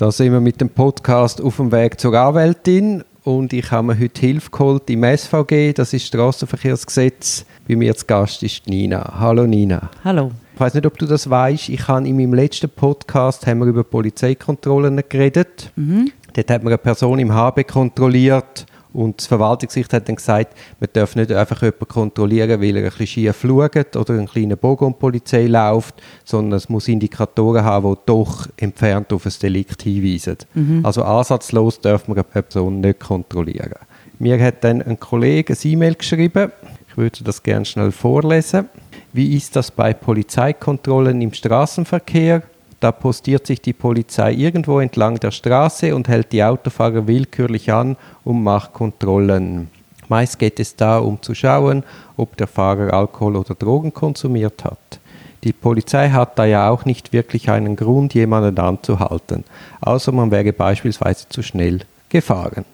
Da sind wir mit dem Podcast auf dem Weg zur Anwältin und ich habe mir heute Hilfe geholt im SVG, das ist Straßenverkehrsgesetz. Bei mir zu Gast ist Nina. Hallo Nina. Hallo. Ich weiß nicht, ob du das weißt. Ich habe in meinem letzten Podcast haben wir über Polizeikontrollen geredet. Mhm. Dort hat man eine Person im HB kontrolliert und das Verwaltungsgericht hat dann gesagt, man darf nicht einfach jemanden kontrollieren, weil er ein bisschen schief schaut oder einen kleinen Bogen um die Polizei läuft, sondern es muss Indikatoren haben, die doch entfernt auf ein Delikt hinweisen. Mhm. Also ansatzlos darf man eine Person nicht kontrollieren. Mir hat dann ein Kollege ein E-Mail geschrieben, ich würde das gerne schnell vorlesen. Wie ist das bei Polizeikontrollen im Straßenverkehr? Da postiert sich die Polizei irgendwo entlang der Straße und hält die Autofahrer willkürlich an und macht Kontrollen. Meist geht es da um zu schauen, ob der Fahrer Alkohol oder Drogen konsumiert hat. Die Polizei hat da ja auch nicht wirklich einen Grund, jemanden anzuhalten, außer man wäre beispielsweise zu schnell gefahren.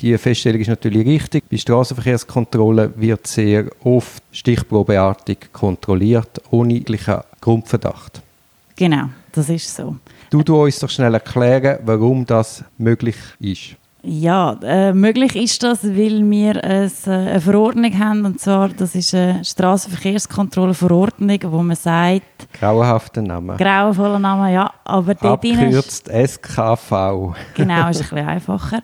Die Feststellung ist natürlich richtig. Bei Straßenverkehrskontrollen wird sehr oft stichprobeartig kontrolliert, ohne jeglichen Grundverdacht. Genau, das ist so. Du, du uns doch schnell erklären, warum das möglich ist. Ja, äh, möglich ist das, weil wir eine, äh, eine Verordnung haben, und zwar, das ist eine Straßenverkehrskontrolleverordnung, wo man sagt... Grauenhafter Name. Grauenvoller Name, ja. Aber Abkürzt SKV. Genau, ist ein bisschen einfacher.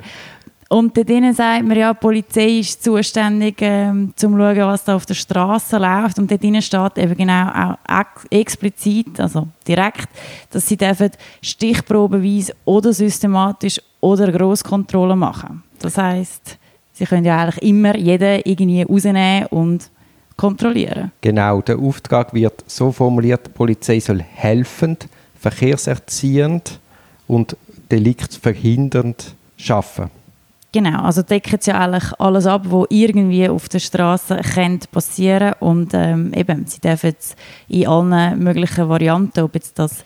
Und dort sagt man ja, die Polizei ist zuständig, ähm, um zu schauen, was da auf der Straße läuft. Und dort steht eben genau auch explizit, also direkt, dass sie dürfen stichprobenweise oder systematisch oder Grosskontrollen machen. Das heißt, sie können ja eigentlich immer jeden irgendwie rausnehmen und kontrollieren. Genau, der Auftrag wird so formuliert, die Polizei soll helfend, verkehrserziehend und deliktsverhindernd arbeiten. Genau, also decken ja eigentlich alles ab, was irgendwie auf der Straße passieren und ähm, eben, sie dürfen jetzt in allen möglichen Varianten, ob jetzt das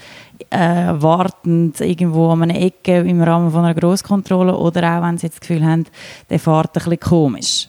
äh, wartend irgendwo an einer Ecke im Rahmen von einer Grosskontrolle oder auch, wenn sie jetzt das Gefühl haben, der fährt ein bisschen komisch.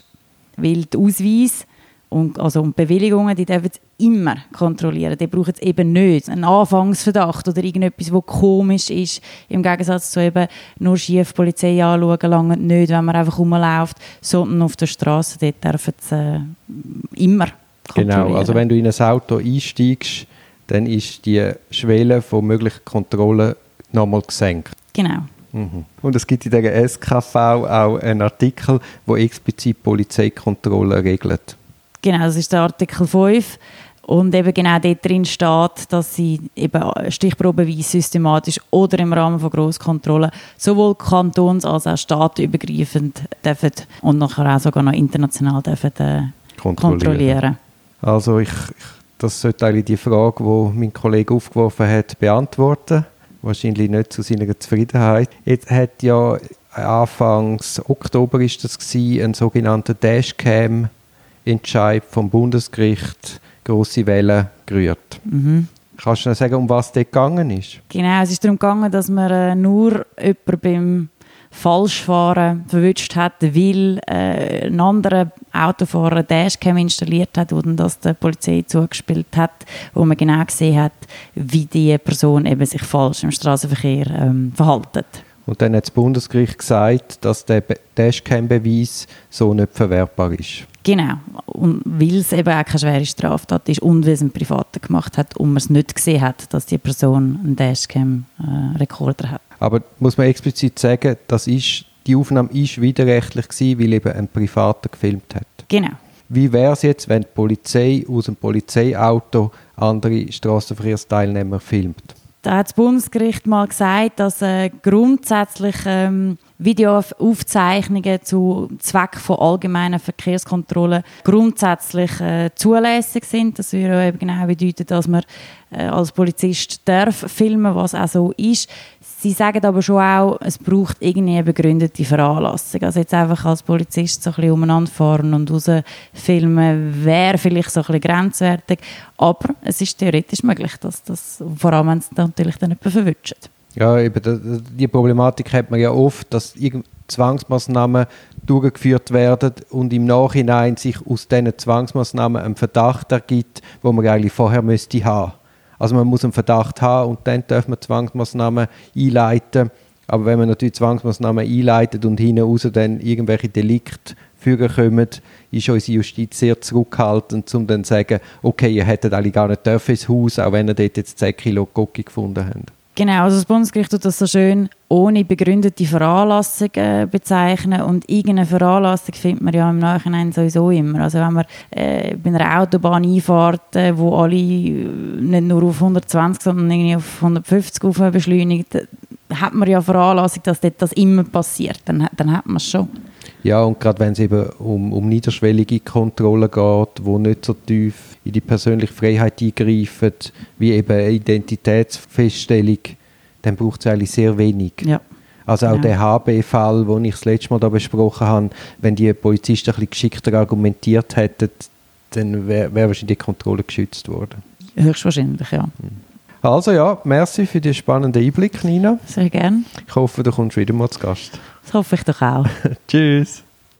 Weil der Ausweis und, also, und Bewilligungen, die dürfen sie immer kontrollieren. Die brauchen es eben nicht. Einen Anfangsverdacht oder irgendetwas, was komisch ist. Im Gegensatz zu eben nur schief Polizei anschauen, lange nicht, wenn man einfach rumläuft, sondern auf der Straße, dort dürfen sie äh, immer kontrollieren. Genau, also wenn du in ein Auto einsteigst, dann ist die Schwelle von möglichen Kontrollen nochmal gesenkt. Genau. Mhm. Und es gibt in der SKV auch einen Artikel, wo explizit Polizeikontrollen regelt. Genau, das ist der Artikel 5. Und eben genau dort drin steht, dass sie eben stichprobenweise systematisch oder im Rahmen von Grosskontrollen sowohl kantons- als auch staatenübergreifend dürfen und nachher auch sogar noch international dürfen, äh, kontrollieren. kontrollieren. Also ich, ich, das sollte eigentlich die Frage, die mein Kollege aufgeworfen hat, beantworten. Wahrscheinlich nicht zu seiner Zufriedenheit. Jetzt hat ja Anfangs Oktober ist das gewesen, ein sogenannter Dashcam Entscheid vom Bundesgericht große Wellen gerührt. Mhm. Kannst du noch sagen, um was dort gegangen ist? Genau, es ist darum gegangen, dass man äh, nur jemanden beim Falschfahren verwünscht hat, weil äh, ein anderer Autofahrer Dashcam installiert hat, dann das der Polizei zugespielt hat, wo man genau gesehen hat, wie die Person eben sich falsch im Straßenverkehr ähm, verhalten. Und dann hat das Bundesgericht gesagt, dass der Dashcam-Beweis so nicht verwertbar ist. Genau, und weil es eben auch keine schwere Straftat ist und weil es ein Privater gemacht hat und man es nicht gesehen hat, dass die Person einen Dashcam-Rekorder hat. Aber muss man explizit sagen, das ist, die Aufnahme ist widerrechtlich gewesen, weil eben ein Privater gefilmt hat. Genau. Wie wäre es jetzt, wenn die Polizei aus dem Polizeiauto andere Straßenverkehrsteilnehmer filmt? Da hat das Bundesgericht mal gesagt, dass äh, grundsätzlich ähm, Videoaufzeichnungen zu Zweck von allgemeinen Verkehrskontrollen grundsätzlich äh, zulässig sind. Das würde eben genau bedeuten, dass man äh, als Polizist darf filmen, was auch so ist. Sie sagen aber schon auch, es braucht irgendwie eine begründete Veranlassung. Also jetzt einfach als Polizist so ein bisschen umeinander fahren und rausfilmen, wäre vielleicht so ein bisschen grenzwertig. Aber es ist theoretisch möglich, dass das, vor allem wenn es natürlich dann jemanden verwünscht. Ja, eben, die Problematik hat man ja oft, dass Zwangsmaßnahmen durchgeführt werden und im Nachhinein sich aus diesen Zwangsmaßnahmen ein Verdacht ergibt, wo man eigentlich vorher müsste haben. Also man muss einen Verdacht haben und dann darf man Zwangsmaßnahmen einleiten. Aber wenn man natürlich Zwangsmaßnahmen einleitet und hinten raus dann irgendwelche Delikte führen kommen, ist unsere Justiz sehr zurückhaltend, um dann zu sagen, okay, ihr hättet alle gar nicht dürfen ins Haus, auch wenn ihr dort jetzt 10 Kilo Gocki gefunden habt. Genau, also das Bundesgericht tut das so schön ohne begründete Veranlassung äh, bezeichnen und irgendeine Veranlassung findet man ja im Nachhinein sowieso immer. Also wenn man äh, bei einer Autobahn einfahrt, äh, wo alle äh, nicht nur auf 120, sondern irgendwie auf 150 auf beschleunigt, hat man ja Veranlassung, dass das immer passiert. Dann, dann hat man es schon. Ja, und gerade wenn es eben um, um niederschwellige Kontrollen geht, wo nicht so tief in die persönliche Freiheit eingreifen, wie eben Identitätsfeststellung, dann braucht es eigentlich sehr wenig. Ja. Also auch Ja. der HB-Fall, den ich das letzte Mal da besprochen habe, wenn die Polizisten ein bisschen geschickter argumentiert hätten, dann wäre wär wahrscheinlich die Kontrolle geschützt worden. Höchstwahrscheinlich, ja. Also ja, merci für den spannenden Einblick, Nina. Sehr gern. Ich hoffe, du kommst wieder mal zu Gast. Das hoffe ich doch auch. Tschüss.